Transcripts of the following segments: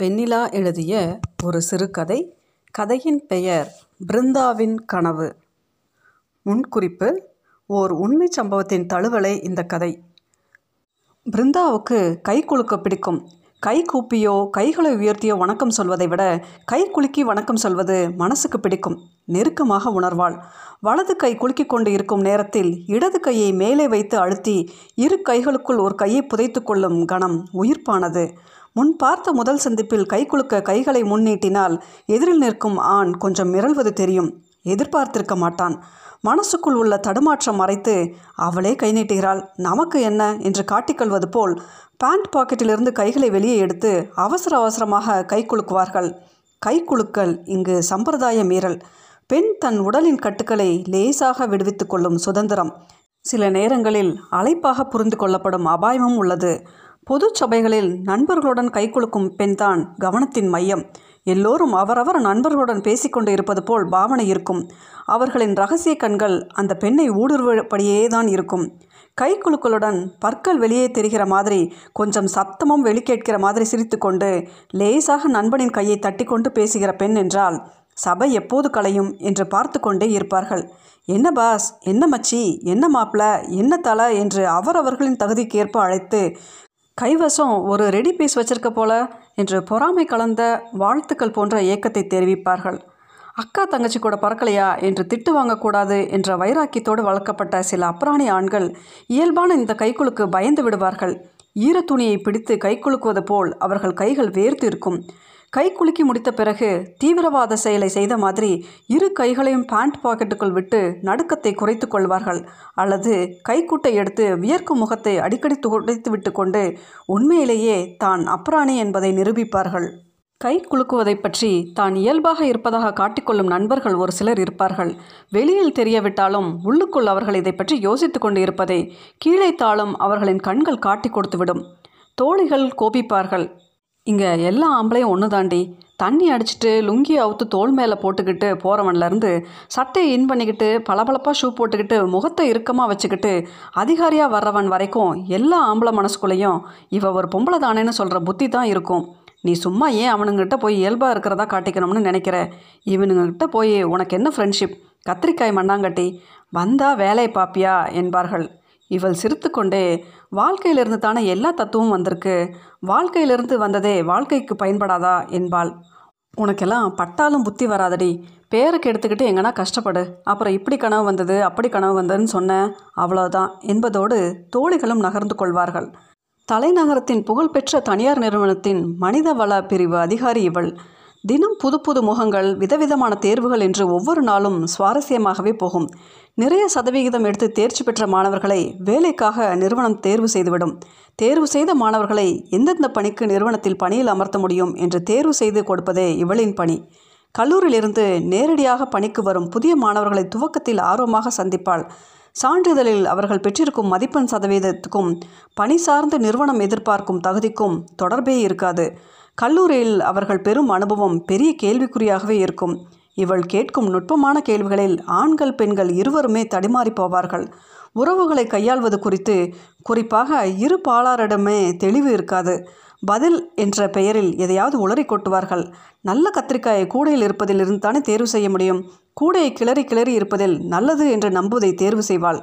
வெண்ணிலா எழுதிய ஒரு சிறுகதை. கதையின் பெயர் பிருந்தாவின் கனவு. முன்குறிப்பு ஓர் உண்மைச் சம்பவத்தின் தழுவலே இந்த கதை. பிருந்தாவுக்கு கை குலுக்க பிடிக்கும். கை கூப்பியோ கைகளை உயர்த்தியோ வணக்கம் சொல்வதை விட கை குலுக்கி வணக்கம் சொல்வது மனசுக்கு பிடிக்கும். நெருக்கமாக உணர்வாள். வலது கை குலுக்கிக் கொண்டு இருக்கும் நேரத்தில் இடது கையை மேலே வைத்து அழுத்தி இரு கைகளுக்குள் ஒரு கையை புதைத்து கொள்ளும் கணம் உயிர்ப்பானது. முன் பார்த்த முதல் சந்திப்பில் கை குலுக்க கைகளை முன்னீட்டினால் எதிரில் நிற்கும் ஆண் கொஞ்சம் மிரள்வது தெரியும். எதிர்பார்த்திருக்க மாட்டான். மனசுக்குள் உள்ள தடுமாற்றம் மறைத்து அவளே கை நீட்டுகிறாள். நமக்கு என்ன? என்று காட்டிக்கொள்வது போல் பேண்ட் பாக்கெட்டிலிருந்து கைகளை வெளியே எடுத்து அவசர அவசரமாக கை குலுக்குவார்கள். கை குலுக்கல் இங்கு சம்பிரதாய மீறல். பெண் தன் உடலின் கட்டுக்களை லேசாக விடுவித்து கொள்ளும் சுதந்திரம். சில நேரங்களில் அழைப்பாக புரிந்து கொள்ளப்படும் அபாயமும் உள்ளது. பொது சபைகளில் நண்பர்களுடன் கை குலுக்கும் பெண்தான் கவனத்தின் மையம். எல்லோரும் அவரவர் நண்பர்களுடன் பேசிக்கொண்டு இருப்பது போல் பாவனை இருக்கும். அவர்களின் ரகசிய கண்கள் அந்த பெண்ணை ஊடுருவபடியே தான் இருக்கும். கை குழுக்களுடன் பற்கள் வெளியே தெரிகிற மாதிரி கொஞ்சம் சத்தமும் வெளிக்கேட்கிற மாதிரி சிரித்துக்கொண்டு லேசாக நண்பனின் கையை தட்டிக்கொண்டு பேசுகிற பெண் என்றால் சபை எப்போது களையும் என்று பார்த்து கொண்டே இருப்பார்கள். என்ன பாஸ்? என்ன மச்சி? என்ன மாப்பிள? என்ன தலை? என்று அவரவர்களின் தகுதிக்கு ஏற்ப அழைத்து கைவசம் ஒரு ரெடி பீஸ் வச்சிருக்க போல என்று பொறாமை கலந்த வாழ்த்துக்கள் போன்ற ஏக்கத்தை தெரிவிப்பார்கள். அக்கா தங்கச்சி கூட பறக்கலையா என்று திட்டு வாங்கக்கூடாது என்ற வைராக்கியத்தோடு வளர்க்கப்பட்ட சில அப்ராணி ஆண்கள் இயல்பான இந்த கைக்குலுக்கு பயந்து விடுவார்கள். ஈரத்துணியை பிடித்து கைக்குலுக்குவது போல் அவர்கள் கைகள் வேர்த்து இருக்கும். கை குலுக்கி முடித்த பிறகு தீவிரவாத செயலை செய்த மாதிரி இரு கைகளையும் பேண்ட் பாக்கெட்டுக்குள் விட்டு நடுக்கத்தை குறைத்து கொள்வார்கள். அல்லது கைக்குட்டை எடுத்து வியர்க்கும் முகத்தை அடிக்கடி துடைத்து விட்டு கொண்டு உண்மையிலேயே தான் அப்ராணி என்பதை நிரூபிப்பார்கள். கை குலுக்குவதை பற்றி தான் இயல்பாக இருப்பதாக காட்டிக்கொள்ளும் நண்பர்கள் ஒரு சிலர் இருப்பார்கள். வெளியில் தெரியவிட்டாலும் உள்ளுக்குள் அவர்கள் இதை பற்றி யோசித்து கொண்டு இருப்பதை கீழே தாளும் அவர்களின் கண்கள் காட்டி கொடுத்துவிடும். தோழிகள் கோபிப்பார்கள். இங்கே எல்லா ஆம்பளையும் ஒன்று தாண்டி தண்ணி அடிச்சிட்டு லுங்கி அவுத்து தோல் மேலே போட்டுக்கிட்டு போகிறவன்லேருந்து சட்டையை இன் பண்ணிக்கிட்டு பளபளப்பாக ஷூ போட்டுக்கிட்டு முகத்தை இறுக்கமாக வச்சுக்கிட்டு அதிகாரியாக வர்றவன் வரைக்கும் எல்லா ஆம்பளை மனசுக்குள்ளேயும் இவ ஒரு பொம்பளை தானேன்னு சொல்கிற புத்தி தான் இருக்கும். நீ சும்மா ஏன் அவனுங்கிட்ட போய் இயல்பாக இருக்கிறதா காட்டிக்கணும்னு நினைக்கிற? இவனுங்கிட்ட போய் உனக்கு என்ன ஃப்ரெண்ட்ஷிப் கத்திரிக்காய் மண்ணாங்கட்டி வந்தா வேலையை பாப்பியா? என்பார்கள். இவள் சிரித்துக்கொண்டே வாழ்க்கையிலிருந்து தானே எல்லா தத்துவமும் வந்திருக்கு. வாழ்க்கையிலிருந்து வந்ததே வாழ்க்கைக்கு பயன்படாதா? என்பாள். உனக்கெல்லாம் பட்டாலும் புத்தி வராதடி. பேருக்கு எடுத்துக்கிட்டு எங்கன்னா கஷ்டப்படு. அப்புறம் இப்படி கனவு வந்தது அப்படி கனவு வந்ததுன்னு சொன்னேன் அவ்வளோதான் என்பதோடு தோழிகளும் நகர்ந்து கொள்வார்கள். தலைநகரத்தின் புகழ்பெற்ற தனியார் நிறுவனத்தின் மனிதவள பிரிவு அதிகாரி இவள். தினம் புது புது முகங்கள் விதவிதமான தேர்வுகள் என்று ஒவ்வொரு நாளும் சுவாரஸ்யமாகவே போகும். நிறைய சதவிகிதம் எடுத்து தேர்ச்சி பெற்ற மாணவர்களை வேலைக்காக நிறுவனம் தேர்வு செய்துவிடும். தேர்வு செய்த மாணவர்களை எந்தெந்த பணிக்கு நிறுவனத்தில் பணியில் அமர்த்த முடியும் என்று தேர்வு செய்து கொடுப்பதே இவளின் பணி. கல்லூரியிலிருந்து நேரடியாக பணிக்கு வரும் புதிய மாணவர்களை துவக்கத்தில் ஆர்வமாக சந்திப்பாள். சான்றிதழில் அவர்கள் பெற்றிருக்கும் மதிப்பெண் சதவீதத்துக்கும் பணி சார்ந்த நிறுவனம் எதிர்பார்க்கும் தகுதிக்கும் தொடர்பே இருக்காது. கல்லூரியில் அவர்கள் பெரும் அனுபவம் பெரிய கேள்விக்குறியாகவே இருக்கும். இவள் கேட்கும் நுட்பமான கேள்விகளில் ஆண்கள் பெண்கள் இருவருமே தடிமாறி போவார்கள். உறவுகளை கையாள்வது குறித்து குறிப்பாக இரு பாலாரிடமே தெளிவு இருக்காது. பதில் என்ற பெயரில் எதையாவது உளறி கொட்டுவார்கள். நல்ல கத்திரிக்காயை கூடையில் இருப்பதிலிருந்து தானே தேர்வு செய்ய முடியும். கூடையை கிளறி கிளறி இருப்பதில் நல்லது என்று நம்புவதை தேர்வு செய்வாள்.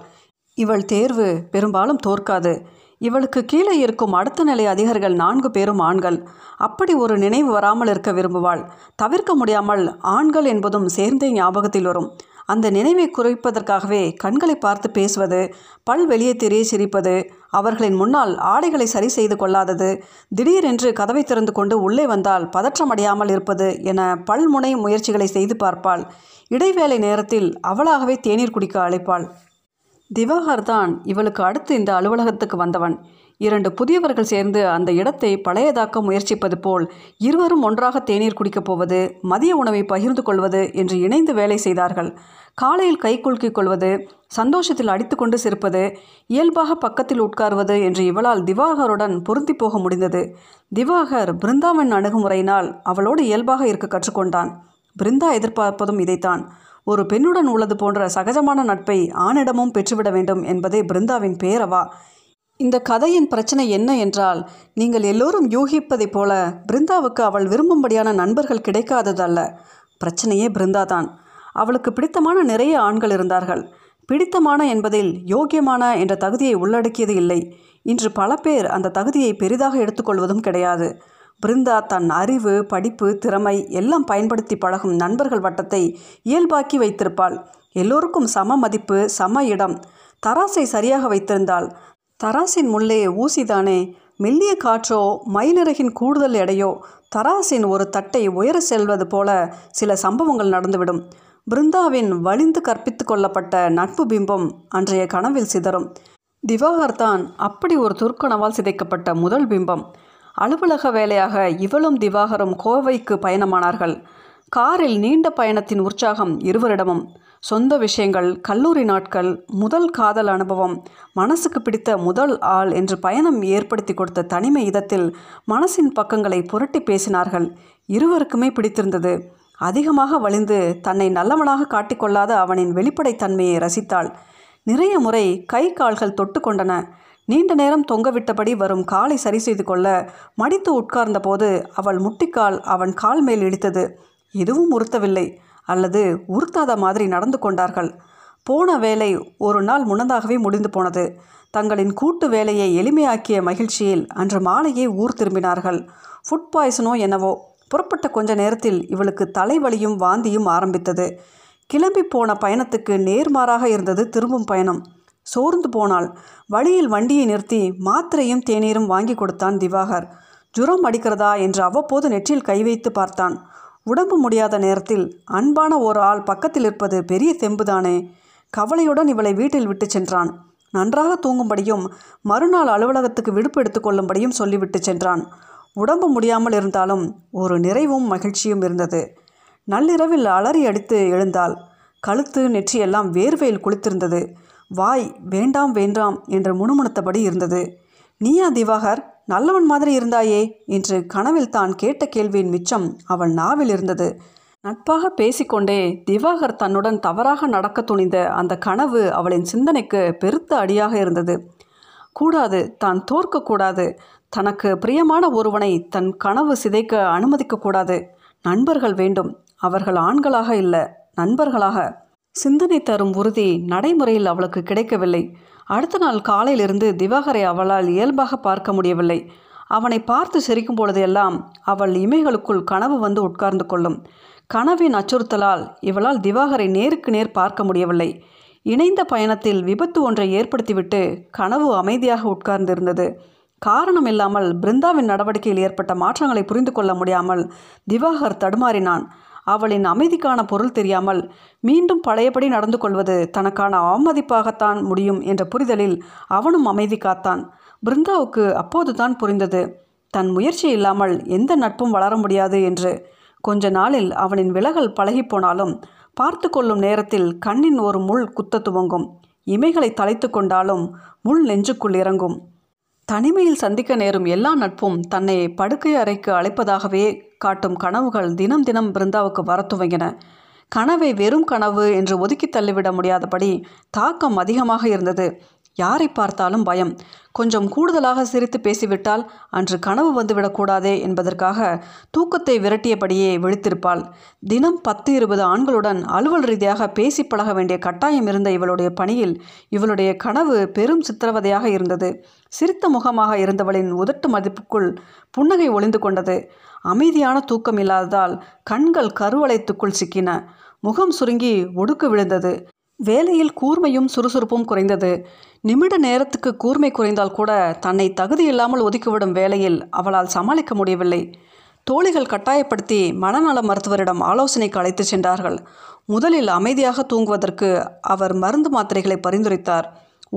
இவள் தேர்வு பெரும்பாலும் தோற்காது. இவளுக்கு கீழே இருக்கும் அடுத்த நிலை அதிகாரிகள் நான்கு பேரும் ஆண்கள். அப்படி ஒரு நினைவு வராமல் இருக்க விரும்புவாள். தவிர்க்க முடியாமல் ஆண்கள் என்பதும் சேர்ந்தே ஞாபகத்தில் வரும். அந்த நினைவை குறைப்பதற்காகவே கண்களை பார்த்து பேசுவது பல் வெளியே தெரிய சிரிப்பது அவர்களின் முன்னால் ஆடைகளை சரி செய்து கொள்ளாதது திடீரென்று கதவை திறந்து கொண்டு உள்ளே வந்தால் பதற்றமடையாமல் இருப்பது என பல்முனை முயற்சிகளை செய்து பார்ப்பாள். இடைவேளை நேரத்தில் அவளாகவே தேநீர் குடிக்க அழைப்பாள். திவாகர் தான் இவளுக்கு அடுத்து இந்த அலுவலகத்துக்கு வந்தவன். இரண்டு புதியவர்கள் சேர்ந்து அந்த இடத்தை பழையதாக்க முயற்சிப்பது போல் இருவரும் ஒன்றாக தேநீர் குடிக்கப் போவது மதிய உணவை பகிர்ந்து கொள்வது என்று இணைந்து வேலை செய்தார்கள். காலையில் கை குலுக்கிக் கொள்வது சந்தோஷத்தில் அடித்துக்கொண்டு சிரிப்பது இயல்பாக பக்கத்தில் உட்கார்வது என்று இவளால் திவாகருடன் பொருந்தி போக முடிந்தது. திவாகர் பிருந்தாவன் அணுகுமுறையினால் அவளோடு இயல்பாக இருக்க கற்றுக்கொண்டான். பிருந்தா எதிர்பார்ப்பதும் இதைத்தான். ஒரு பெண்ணுடன் உள்ளது போன்ற சகஜமான நட்பை ஆணிடமும் பெற்றுவிட வேண்டும் என்பதே பிருந்தாவின் பேரவா. இந்த கதையின் பிரச்சனை என்ன என்றால் நீங்கள் எல்லோரும் யூகிப்பதைப் போல பிருந்தாவுக்கு அவள் விரும்பும்படியான நண்பர்கள் கிடைக்காததல்ல. பிரச்சனையே பிருந்தா தான் அவளுக்கு பிடித்தமான நிறைய ஆண்கள் இருந்தார்கள். பிடித்தமான என்பதில் யோக்கியமான என்ற தகுதியை உள்ளடக்கியது இல்லை. இன்று பல பேர் அந்த தகுதியை பெரிதாக எடுத்துக்கொள்வதும் கிடையாது. பிருந்தா தன் அறிவு படிப்பு திறமை எல்லாம் பயன்படுத்தி பழகும் நண்பர்கள் வட்டத்தை இயல்பாக்கி வைத்திருப்பாள். எல்லோருக்கும் சம மதிப்பு சம இடம். தராசை சரியாக வைத்திருந்தால் தராசின் முள்ளே ஊசிதானே? மெல்லிய காற்றோ மயிலிறகின் கூடுதல் எடையோ? தராசின் ஒரு தட்டை உயர செல்வது போல சில சம்பவங்கள் நடந்துவிடும். பிருந்தாவின் வலிந்து கற்பித்து கொள்ளப்பட்ட நட்பு பிம்பம் அன்றைய கனவில் சிதறும். திவாகர் தான் அப்படி ஒரு துர்க்கனவால் சிதைக்கப்பட்ட முதல் பிம்பம். அலுவலக வேலையாக இவளும் திவாகரும் கோவைக்கு பயணமானார்கள். காரில் நீண்ட பயணத்தின் உற்சாகம் இருவரிடமும். சொந்த விஷயங்கள் கல்லூரி நாட்கள் முதல் காதல் அனுபவம் மனசுக்கு பிடித்த முதல் ஆள் என்று பயணம் ஏற்படுத்தி கொடுத்த தனிமை இதத்தில் மனசின் பக்கங்களை புரட்டி பேசினார்கள். இருவருக்குமே பிடித்திருந்தது. அதிகமாக வலிந்து தன்னை நல்லவனாக காட்டிக்கொள்ளாத அவனின் வெளிப்படைத்தன்மையை ரசித்தாள். நிறைய முறை கை கால்கள் தொட்டு கொண்டன நீண்ட நேரம் தொங்கவிட்டபடி வரும் காலை சரி செய்து கொள்ள மடித்து உட்கார்ந்தபோது அவள் முட்டிக்கால் அவன் கால் மேல் இடித்தது. எதுவும் உறுத்தவில்லை. அல்லது உறுத்தாத மாதிரி நடந்து கொண்டார்கள். போன வேலை ஒரு நாள் முன்னதாகவே முடிந்து போனது. தங்களின் கூட்டு வேலையை எளிமையாக்கிய மகிழ்ச்சியில் அன்று மாலையே ஊர் திரும்பினார்கள். ஃபுட் பாய்சனோ என்னவோ புறப்பட்ட கொஞ்ச நேரத்தில் இவளுக்கு தலைவலியும் வாந்தியும் ஆரம்பித்தது. கிளம்பி போன பயணத்துக்கு நேர்மாறாக இருந்தது திரும்பும் பயணம். சோர்ந்து போனாள். வழியில் வண்டியை நிறுத்தி மாத்திரையும் தேநீரும் வாங்கி கொடுத்தான் திவாகர். ஜுரம் அடிக்கிறதா? என்று அவ்வப்போது நெற்றில் கை வைத்து பார்த்தான். உடம்பு முடியாத நேரத்தில் அன்பான ஒரு ஆள் பக்கத்தில் இருப்பது பெரிய தெம்புதானே? கவலையுடன் இவளை வீட்டில் விட்டு சென்றான். நன்றாக தூங்கும்படியும் மறுநாள் அலுவலகத்துக்கு விடுப்பு எடுத்துக்கொள்ளும்படியும் சொல்லிவிட்டு சென்றான். உடம்பு முடியாமல் இருந்தாலும் ஒரு நிறைவும் மகிழ்ச்சியும் இருந்தது. நள்ளிரவில் அலறி அடித்து எழுந்தாள். கழுத்து நெற்றியெல்லாம் வேர்வையில் குளித்திருந்தது. வாய் வேண்டாம் வேண்டாம் என்று முணுமுணுத்தபடி இருந்தது. நீயா திவாகர் நல்லவன் மாதிரி இருந்தாயே? என்று கனவில் தான் கேட்ட கேள்வியின் மிச்சம் அவள் நாவில் இருந்தது. நட்பாக பேசிக்கொண்டே திவாகர் தன்னுடன் தவறாக நடக்க துணிந்த அந்த கனவு அவளின் சிந்தனைக்கு பெருத்த அடியாக இருந்தது. கூடாது தான் தோற்கக்கூடாது தனக்கு பிரியமான ஒருவனை தன் கனவு சிதைக்க அனுமதிக்கக்கூடாது நண்பர்கள் வேண்டும். அவர்கள் ஆண்களாக இல்லை நண்பர்களாக. சிந்தனை தரும் உறுதி நடைமுறையில் அவளுக்கு கிடைக்கவில்லை. அடுத்த நாள் காலையிலிருந்து திவாகரை அவளால் இயல்பாக பார்க்க முடியவில்லை. அவனை பார்த்து சிரிக்கும் பொழுதெல்லாம் அவள் இமைகளுக்குள் கனவு வந்து உட்கார்ந்து கொள்ளும். கனவின் அச்சுறுத்தலால் இவளால் திவாகரை நேருக்கு நேர் பார்க்க முடியவில்லை. இணைந்த பயணத்தில் விபத்து ஒன்றை ஏற்படுத்திவிட்டு கனவு அமைதியாக உட்கார்ந்திருந்தது. காரணம் இல்லாமல் பிருந்தாவின் நடவடிக்கையில் ஏற்பட்ட மாற்றங்களை புரிந்து கொள்ள முடியாமல் திவாகர் தடுமாறினான். அவளின் அமைதிக்கான பொருள் தெரியாமல் மீண்டும் பழையபடி நடந்து கொள்வது தனக்கான அவமதிப்பாகத்தான் முடியும் என்ற புரிதலில் அவனும் அமைதி காத்தான். பிருந்தாவுக்கு அப்போதுதான் புரிந்தது. தன் முயற்சி இல்லாமல் எந்த நட்பும் வளர முடியாது என்று. கொஞ்ச நாளில் அவனின் விலகல் பழகிப்போனாலும் பார்த்து கொள்ளும் நேரத்தில் கண்ணின் ஒரு முள் குத்த துவங்கும். இமைகளை தலைத்து கொண்டாலும் முள் நெஞ்சுக்குள் இறங்கும். தனிமையில் சந்திக்க நேரும் எல்லா நட்பும் தன்னை படுக்கை அறைக்கு அழைப்பதாகவே காட்டும் கனவுகள் தினம் தினம் பிருந்தாவுக்கு வர துவங்கின. கனவை வெறும் கனவு என்று ஒதுக்கி தள்ளிவிட முடியாதபடி தாக்கம் அதிகமாக இருந்தது. யாரை பார்த்தாலும் பயம். கொஞ்சம் கூடுதலாக சிரித்து பேசிவிட்டால் அன்று கனவு வந்துவிடக்கூடாதே என்பதற்காக தூக்கத்தை விரட்டியபடியே விழித்திருப்பாள். தினம் பத்து இருபது ஆண்களுடன் அலுவல் ரீதியாக பேசி பழக வேண்டிய கட்டாயம் இருந்த இவளுடைய பணியில் இவளுடைய கனவு பெரும் சித்திரவதையாக இருந்தது. சிரித்த முகமாக இருந்தவளின் உதட்டு மதிப்புக்குள் புன்னகை ஒளிந்து கொண்டது. அமைதியான தூக்கம் இல்லாததால் கண்கள் கருவளைத்துக்குள் சிக்கின. முகம் சுருங்கி ஒடுக்கு விழுந்தது. வேலையில் கூர்மையும் சுறுசுறுப்பும் குறைந்தது. நிமிட நேரத்துக்கு கூர்மை குறைந்தால் கூட தன்னை தகுதியில்லாமல் ஒதுக்கிவிடும் வேலையில் அவளால் சமாளிக்க முடியவில்லை. தோழிகள் கட்டாயப்படுத்தி மனநல மருத்துவரிடம் ஆலோசனைக்கு அழைத்து சென்றார்கள். முதலில் அமைதியாக தூங்குவதற்கு அவர் மருந்து மாத்திரைகளை பரிந்துரைத்தார்.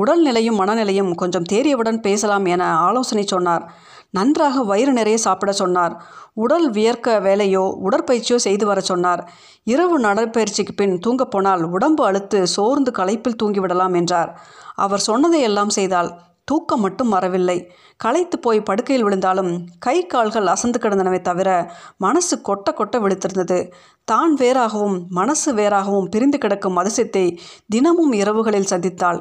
உடல்நிலையும் மனநிலையும் கொஞ்சம் தேறியவுடன் பேசலாம் என ஆலோசனை சொன்னார். நன்றாக வயிறு நிறைய சாப்பிட சொன்னார். உடல் வியர்க்க வேலையோ உடற்பயிற்சியோ செய்து வர சொன்னார். இரவு நடைப்பயிற்சிக்கு பின் தூங்கப் போனால் உடம்பு அழுத்து சோர்ந்து களைப்பில் தூங்கிவிடலாம் என்றார். அவர் சொன்னதை எல்லாம் செய்தால் தூக்கம் மட்டும் வரவில்லை. களைத்து போய் படுக்கையில் விழுந்தாலும் கை கால்கள் அசந்து கிடந்தனவே தவிர மனசு கொட்ட கொட்ட விழுத்திருந்தது. தான் வேறாகவும் மனசு வேறாகவும் பிரிந்து கிடக்கும் அதிசயத்தை தினமும் இரவுகளில் சந்தித்தாள்.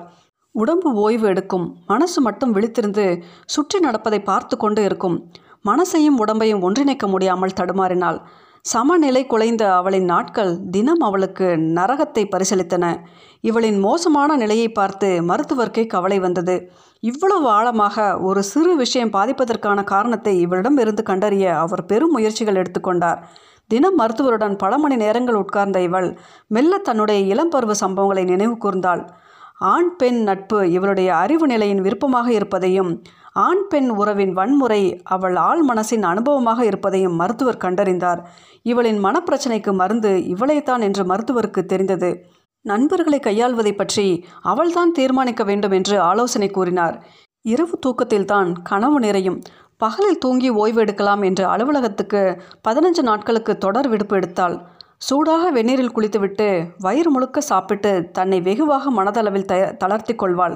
உடம்பு ஓய்வு எடுக்கும். மனசு மட்டும் விழித்திருந்து சுற்றி நடப்பதை பார்த்து கொண்டு இருக்கும். மனசையும் உடம்பையும் ஒன்றிணைக்க முடியாமல் தடுமாறினாள். சமநிலை குலைந்த அவளின் நாட்கள் தினம் அவளுக்கு நரகத்தை பரிசளித்தன. இவளின் மோசமான நிலையை பார்த்து மருத்துவர்க்கே கவலை வந்தது. இவ்வளவு ஆழமாக ஒரு சிறு விஷயம் பாதிப்பதற்கான காரணத்தை இவளிடம் இருந்து கண்டறிய அவர் பெரும் முயற்சிகள் எடுத்துக்கொண்டார் தினம் மருத்துவருடன் பல மணி நேரங்கள் உட்கார்ந்த இவள் மெல்ல தன்னுடைய இளம்பருவ சம்பவங்களை நினைவு கூர்ந்தாள். ஆண் பெண் நட்பு இவளுடைய அறிவு நிலையின் விருப்பமாக இருப்பதையும் ஆண் பெண் உறவின் வன்முறை அவள் ஆள் மனசின் அனுபவமாக இருப்பதையும் மருத்துவர் கண்டறிந்தார். இவளின் மனப்பிரச்சனைக்கு மருந்து இவளைத்தான் என்று மருத்துவருக்கு தெரிந்தது. நண்பர்களை கையாள்வதை பற்றி அவள்தான் தீர்மானிக்க வேண்டும் என்று ஆலோசனை கூறினார். இரவு தூக்கத்தில்தான் கனவு நிறையும். பகலில் தூங்கி ஓய்வு எடுக்கலாம் என்று அலுவலகத்துக்கு பதினஞ்சு நாட்களுக்கு தொடர் விடுப்பு எடுத்தாள். சூடாக வெந்நீரில் குளித்துவிட்டு வயிறு முழுக்க சாப்பிட்டு தன்னை வெகுவாக மனதளவில் த தளர்த்தி கொள்வாள்.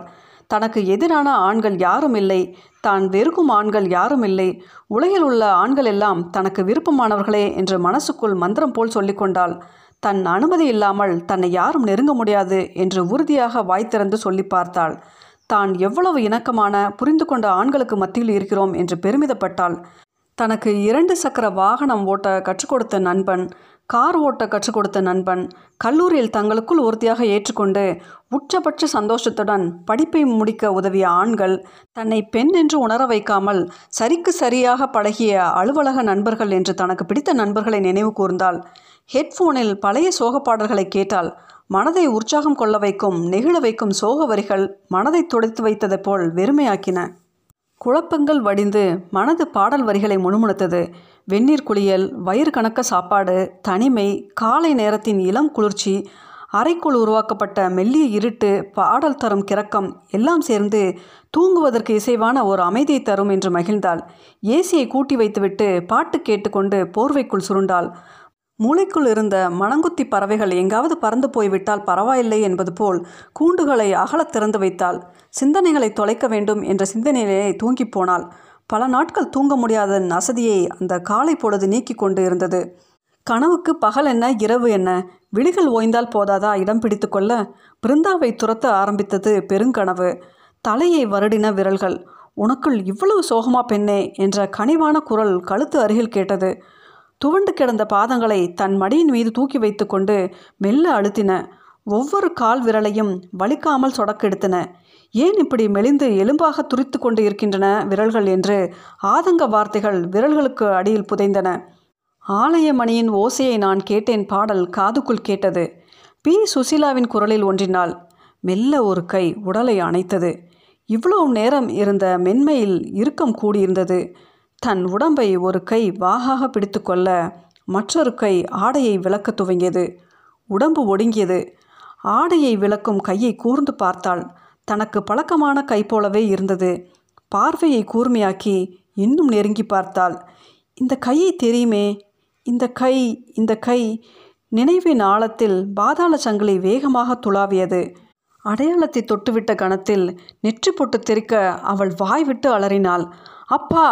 தனக்கு எதிரான ஆண்கள் யாரும் இல்லை. தான் வெறுக்கும் ஆண்கள் யாரும் இல்லை. உலகில் உள்ள ஆண்கள் எல்லாம் தனக்கு விருப்பமானவர்களே என்று மனசுக்குள் மந்திரம் போல் சொல்லிக்கொண்டாள் தன் அனுமதி இல்லாமல் தன்னை யாரும் நெருங்க முடியாது என்று உறுதியாக வாய் திறந்து சொல்லி பார்த்தாள். தான் எவ்வளவு இணக்கமான புரிந்து கொண்ட ஆண்களுக்கு மத்தியில் இருக்கிறோம் என்று பெருமிதப்பட்டாள். தனக்கு இரண்டு சக்கர வாகனம் ஓட்ட கற்றுக் கொடுத்த நண்பன் கார் ஓட்ட கற்றுக் கொடுத்த நண்பன் கல்லூரியில் தங்களுக்குள் ஒருத்தியாக ஏற்றுக்கொண்டு உச்சபட்ச சந்தோஷத்துடன் படிப்பை முடிக்க உதவிய ஆண்கள் தன்னை பெண் என்று உணர வைக்காமல் சரிக்கு சரியாக பழகிய அலுவலக நண்பர்கள் என்று தனக்கு பிடித்த நண்பர்களை நினைவு கூர்ந்தால் ஹெட்ஃபோனில் பழைய சோக பாடல்களை கேட்டால் மனதை உற்சாகம் கொள்ள வைக்கும் நெகிழ வைக்கும் சோக வரிகள் மனதை துடைத்து வைத்ததைப் போல் வெறுமையாக்கின. குழப்பங்கள் வடிந்து மனது பாடல் வரிகளை முணுமுணுத்தது. வெந்நீர் குளியல் வயிறு கணக்க சாப்பாடு தனிமை காலை நேரத்தின் இளம் குளிர்ச்சி அறைக்குள் உருவாக்கப்பட்ட மெல்லிய இருட்டு பாடல் தரும் கிறக்கம் எல்லாம் சேர்ந்து தூங்குவதற்கு இசைவான ஒரு அமைதியை தரும் என்று மகிழ்ந்தாள். ஏசியை கூட்டி வைத்துவிட்டு பாட்டு கேட்டுக்கொண்டு போர்வைக்குள் சுருண்டாள். மூளைக்குள் இருந்த மணங்குத்தி பறவைகள் எங்காவது பறந்து போய்விட்டால் பரவாயில்லை என்பது போல் கூண்டுகளை அகலத் திறந்து வைத்தாள். சிந்தனைகளை தொலைக்க வேண்டும் என்ற சிந்தனையிலே தூங்கிப் போனாள். பல நாட்கள் தூங்க முடியாத அசதியை அந்த காலை பொழுது நீக்கி கொண்டு இருந்தது. கனவுக்கு பகல் என்ன இரவு என்ன? விழிகள் ஓய்ந்தால் போதாதா? இடம் பிடித்து கொள்ள பிருந்தாவை துரத்த ஆரம்பித்தது பெருங்கனவு. தலையை வருடின விரல்கள். உனக்குள் இவ்வளவு சோகமா பெண்ணே என்ற கனிவான குரல் கழுத்து அருகில் கேட்டது. துவண்டு கிடந்த பாதங்களை தன் மடியின் மீது தூக்கி வைத்துக்கொண்டு மெல்ல அழுத்தின. ஒவ்வொரு கால் விரலையும் வலிக்காமல் சொடக்கெடுத்தன. ஏன் இப்படி மெலிந்து எலும்பாக துரித்து கொண்டு இருக்கின்றன விரல்கள் என்று ஆதங்க வார்த்தைகள் விரல்களுக்கு அடியில் புதைந்தன. ஆலய மணியின் ஓசையை நான் கேட்டேன் பாடல் காதுக்குள் கேட்டது. பி. சுசீலாவின் குரலில் ஒன்றினால் மெல்ல ஒரு கை உடலை அணைத்தது. இவ்வளவு நேரம் இருந்த மென்மையில் இறுக்கம் கூடியிருந்தது. தன் உடம்பை ஒரு கை வாகாக பிடித்துக்கொள்ள மற்றொரு கை ஆடையை விளக்க துவங்கியது. உடம்பு ஒடுங்கியது. ஆடையை விளக்கும் கையை கூர்ந்து பார்த்தாள். தனக்கு பழக்கமான கை போலவே இருந்தது. பார்வையை கூர்மையாக்கி இன்னும் நெருங்கி பார்த்தாள். இந்த கையை தெரியுமே? இந்த கை இந்த கை நினைவின் ஆழத்தில் பாதாள சங்கிலி வேகமாக துளாவியது. அடையாளத்தை தொட்டுவிட்ட கணத்தில் நெற்றி பொட்டு தெறிக்க அவள் வாய் விட்டு அலறினாள். அப்பா!